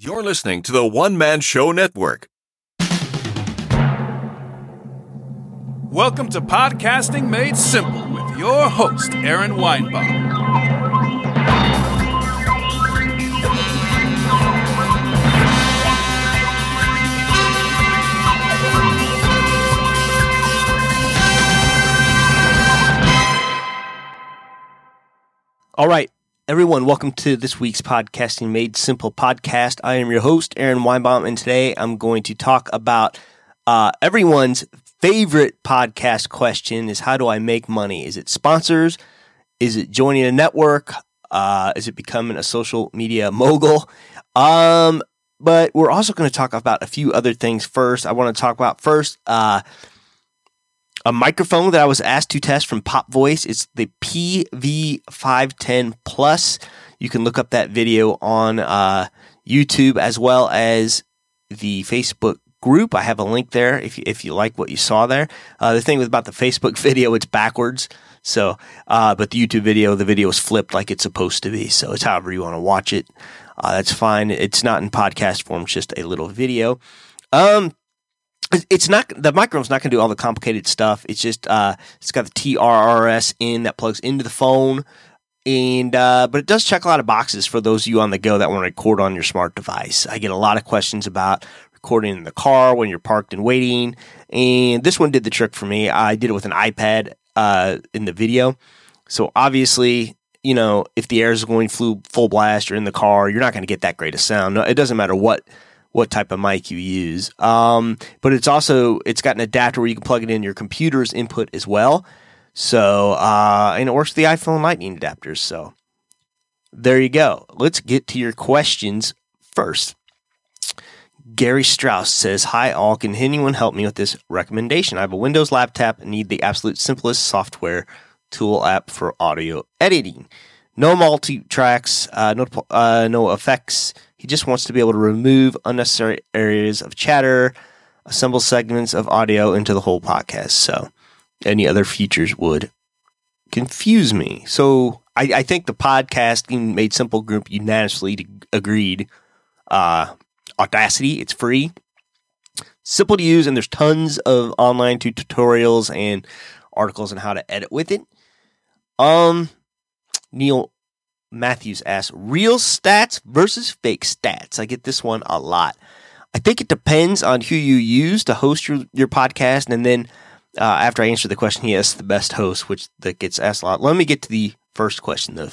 You're listening to the One Man Show Network. Welcome to Podcasting Made Simple with your host, Aaron Weinbaum. All right, everyone, welcome to this week's Podcasting Made Simple podcast. I am your host, Aaron Weinbaum, and today I'm going to talk about uh, everyone's favorite podcast question is how do I make money? Is it sponsors? Is it joining a network? Uh, is it becoming a social media mogul? Um, but we're also going to talk about a few other things first. I want to talk about first uh, a microphone that I was asked to test from Pop Voice. It's the PV510 Plus. You can look up that video on uh, YouTube as well as the Facebook group. I have a link there if you, if you like what you saw there. Uh, the thing with about the Facebook video, it's backwards. So, uh, but the YouTube video, the video is flipped like it's supposed to be. So it's however you want to watch it. Uh, that's fine. It's not in podcast form, it's just a little video. Um, it's not the microphone's not going to do all the complicated stuff. It's just uh, it's got the TRRS in that plugs into the phone, and uh, but it does check a lot of boxes for those of you on the go that want to record on your smart device. I get a lot of questions about recording in the car when you're parked and waiting, and this one did the trick for me. I did it with an iPad uh, in the video, so obviously. You know, if the air is going full blast or in the car, you're not going to get that great a sound. No, it doesn't matter what what type of mic you use. Um, but it's also it's got an adapter where you can plug it in your computer's input as well. So uh, and it works with the iPhone Lightning adapters. So there you go. Let's get to your questions first. Gary Strauss says, Hi all, can anyone help me with this recommendation? I have a Windows laptop and need the absolute simplest software tool app for audio editing. No multi tracks, uh, no, uh, no effects, he just wants to be able to remove unnecessary areas of chatter, assemble segments of audio into the whole podcast. So any other features would confuse me. So I, I think the podcasting made simple group unanimously agreed. Uh, Audacity, it's free, simple to use, and there's tons of online tutorials and articles on how to edit with it. Um, Neil Matthews asks, real stats versus fake stats. I get this one a lot. I think it depends on who you use to host your, your podcast. And then uh, after I answer the question, he asks the best host, which that gets asked a lot. Let me get to the first question though.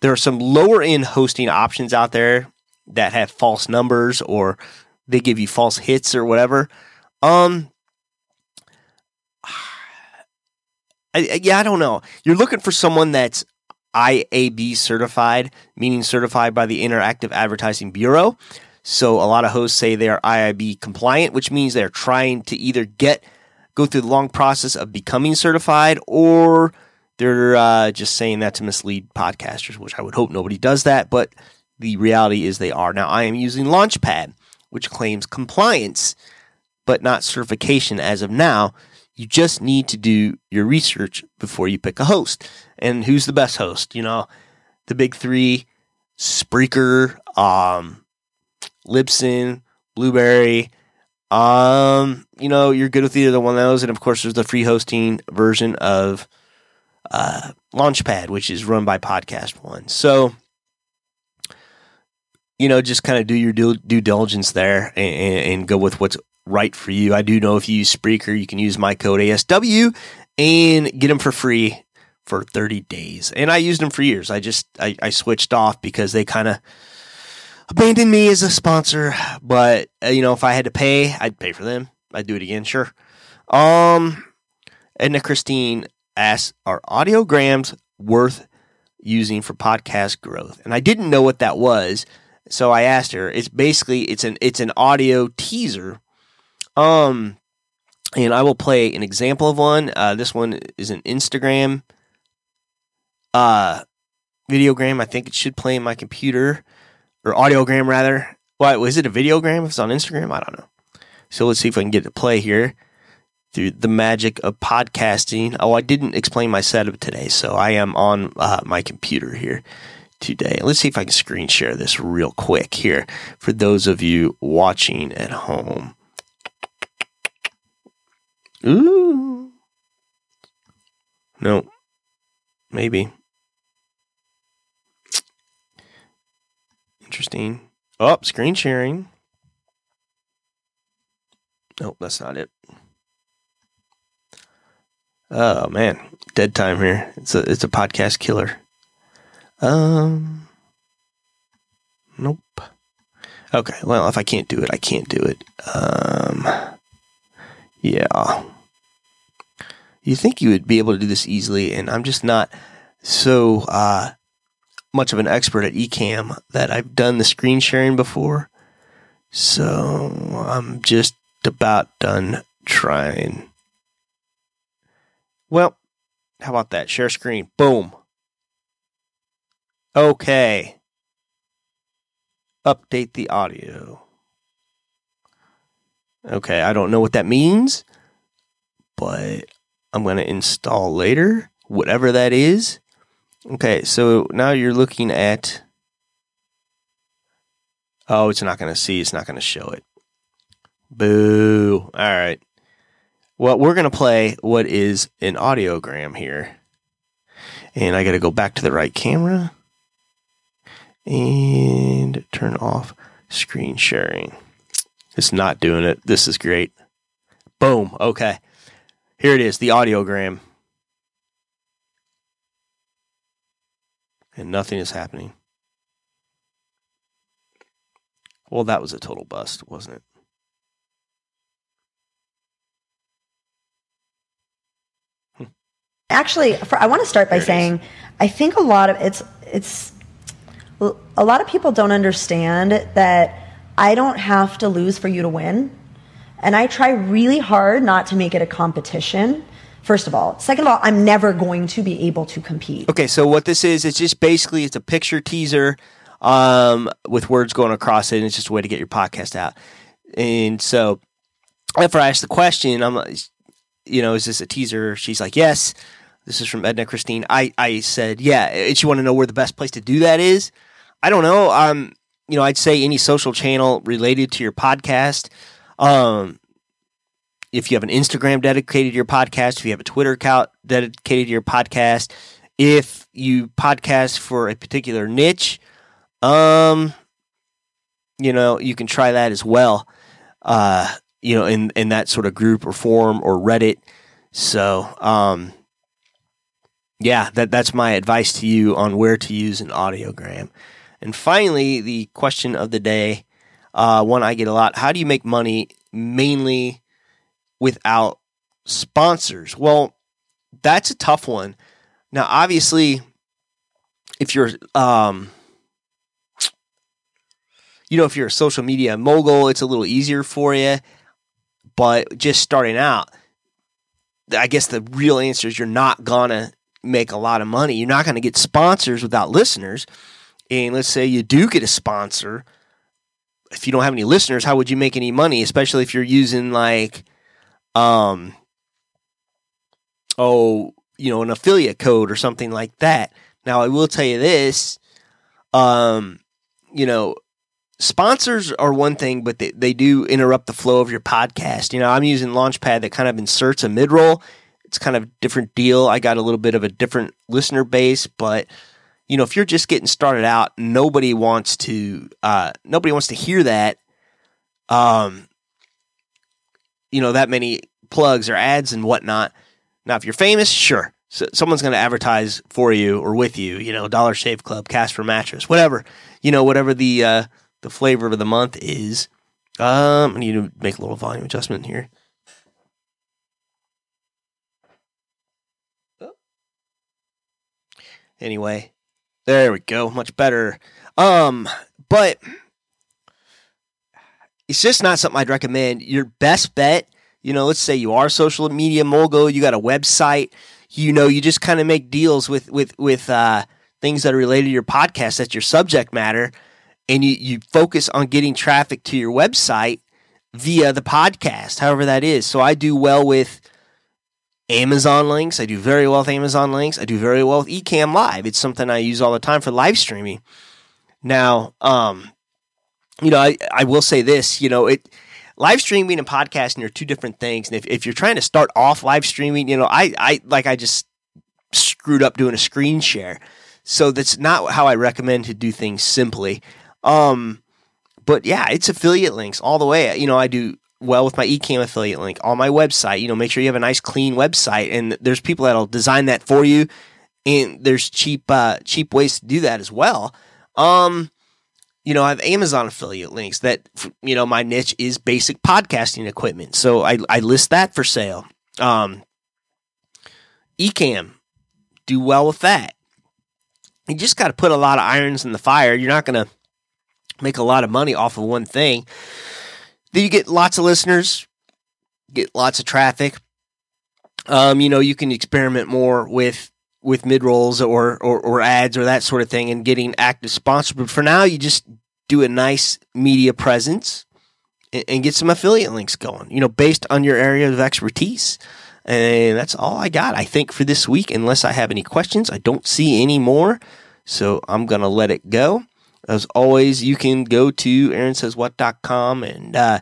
There are some lower end hosting options out there that have false numbers or they give you false hits or whatever. Um, I, yeah, I don't know. You're looking for someone that's IAB certified, meaning certified by the Interactive Advertising Bureau. So a lot of hosts say they are IAB compliant, which means they're trying to either get go through the long process of becoming certified or they're uh, just saying that to mislead podcasters, which I would hope nobody does that. But the reality is they are. Now I am using Launchpad, which claims compliance, but not certification as of now. You just need to do your research before you pick a host. And who's the best host? You know, the big three Spreaker, um, Libsyn, Blubrry. Um, you know, you're good with either one of those. And of course, there's the free hosting version of uh, Launchpad, which is run by Podcast One. So, you know, just kind of do your due, due diligence there and, and, go with what's right for you. I do know if you use Spreaker, you can use my code ASW and get them for free for 30 days. And I used them for years. I just, I, I switched off because they kind of abandoned me as a sponsor. But, uh, you know, if I had to pay, I'd pay for them. I'd do it again. Sure. Um, Edna Christine asks, are audiograms worth using for podcast growth? And I didn't know what that was. So I asked her. It's basically it's an it's an audio teaser um, and I will play an example of one. Uh, this one is an Instagram uh, videogram. I think it should play in my computer or audiogram rather. Why was it a videogram? If it's on Instagram, I don't know. So let's see if I can get it to play here through the magic of podcasting. Oh, I didn't explain my setup today, so I am on uh, my computer here. today. Let's see if I can screen share this real quick here for those of you watching at home. Ooh. No. Maybe. Interesting. Oh, screen sharing. Nope, that's not it. Oh man, dead time here. It's a it's a podcast killer. Um, nope. Okay, well, if I can't do it, I can't do it. Um, yeah. You think you would be able to do this easily, and I'm just not so uh, much of an expert at Ecamm that I've done the screen sharing before. So I'm just about done trying. Well, how about that? Share screen. Boom. Okay. Update the audio. Okay, I don't know what that means, but I'm going to install later, whatever that is. Okay, so now you're looking at. Oh, it's not going to see, it's not going to show it. Boo. All right. Well, we're going to play what is an audiogram here. And I got to go back to the right camera and turn off screen sharing. It's not doing it. This is great. Boom. Okay. Here it is, the audiogram. And nothing is happening. Well, that was a total bust, wasn't it? Actually, for, I want to start by saying I think a lot of it's it's a lot of people don't understand that I don't have to lose for you to win. And I try really hard not to make it a competition. First of all, second of all, I'm never going to be able to compete. Okay, so what this is, it's just basically it's a picture teaser um, with words going across it, and it's just a way to get your podcast out. And so, after I asked the question, I'm like, you know, is this a teaser? She's like, yes. This is from Edna Christine. I, I said, yeah. If you want to know where the best place to do that is, I don't know. Um, you know, I'd say any social channel related to your podcast. Um, if you have an Instagram dedicated to your podcast, if you have a Twitter account dedicated to your podcast, if you podcast for a particular niche, um, you know, you can try that as well. Uh, you know, in in that sort of group or forum or Reddit. So, um, yeah, that that's my advice to you on where to use an audiogram. And finally, the question of the day, uh, one I get a lot: How do you make money mainly without sponsors? Well, that's a tough one. Now, obviously, if you're, um, you know, if you're a social media mogul, it's a little easier for you. But just starting out, I guess the real answer is you're not gonna make a lot of money. You're not gonna get sponsors without listeners. And let's say you do get a sponsor. If you don't have any listeners, how would you make any money? Especially if you're using like, um, oh, you know, an affiliate code or something like that. Now, I will tell you this, um, you know, sponsors are one thing, but they, they do interrupt the flow of your podcast. You know, I'm using Launchpad that kind of inserts a mid roll. It's kind of different deal. I got a little bit of a different listener base, but you know, if you're just getting started out, nobody wants to uh, nobody wants to hear that. Um, you know, that many plugs or ads and whatnot. Now, if you're famous, sure, so someone's going to advertise for you or with you. You know, Dollar Shave Club, Casper mattress, whatever. You know, whatever the uh, the flavor of the month is. Um, I need to make a little volume adjustment here. Anyway, there we go, much better. Um, but it's just not something I'd recommend. Your best bet, you know, let's say you are social media mogul, you got a website, you know, you just kind of make deals with with with uh, things that are related to your podcast, that's your subject matter and you, you focus on getting traffic to your website via the podcast, however that is. So I do well with Amazon links. I do very well with Amazon links. I do very well with Ecamm Live. It's something I use all the time for live streaming. Now, um, you know, I, I will say this, you know, it live streaming and podcasting are two different things. And if, if you're trying to start off live streaming, you know, I, I like I just screwed up doing a screen share. So that's not how I recommend to do things simply. Um, but yeah, it's affiliate links all the way. You know, I do well with my Ecamm affiliate link on my website. You know, make sure you have a nice clean website, and there's people that'll design that for you, and there's cheap uh, cheap ways to do that as well. Um, you know, I have Amazon affiliate links that you know my niche is basic podcasting equipment, so I I list that for sale. Um, Ecamm, do well with that. You just got to put a lot of irons in the fire. You're not going to make a lot of money off of one thing. You get lots of listeners, get lots of traffic. Um, you know, you can experiment more with with mid rolls or, or or ads or that sort of thing, and getting active sponsor. But for now, you just do a nice media presence and, and get some affiliate links going. You know, based on your area of expertise. And that's all I got, I think, for this week. Unless I have any questions, I don't see any more. So I'm going to let it go. As always, you can go to aaronsayswhat.com and uh,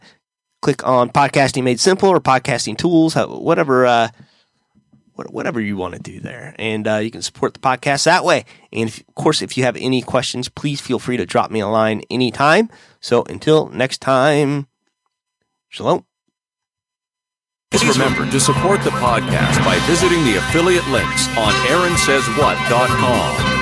click on podcasting made simple or podcasting tools, whatever, uh, whatever you want to do there. And uh, you can support the podcast that way. And if, of course, if you have any questions, please feel free to drop me a line anytime. So until next time, shalom. Please remember to support the podcast by visiting the affiliate links on aaronsayswhat.com.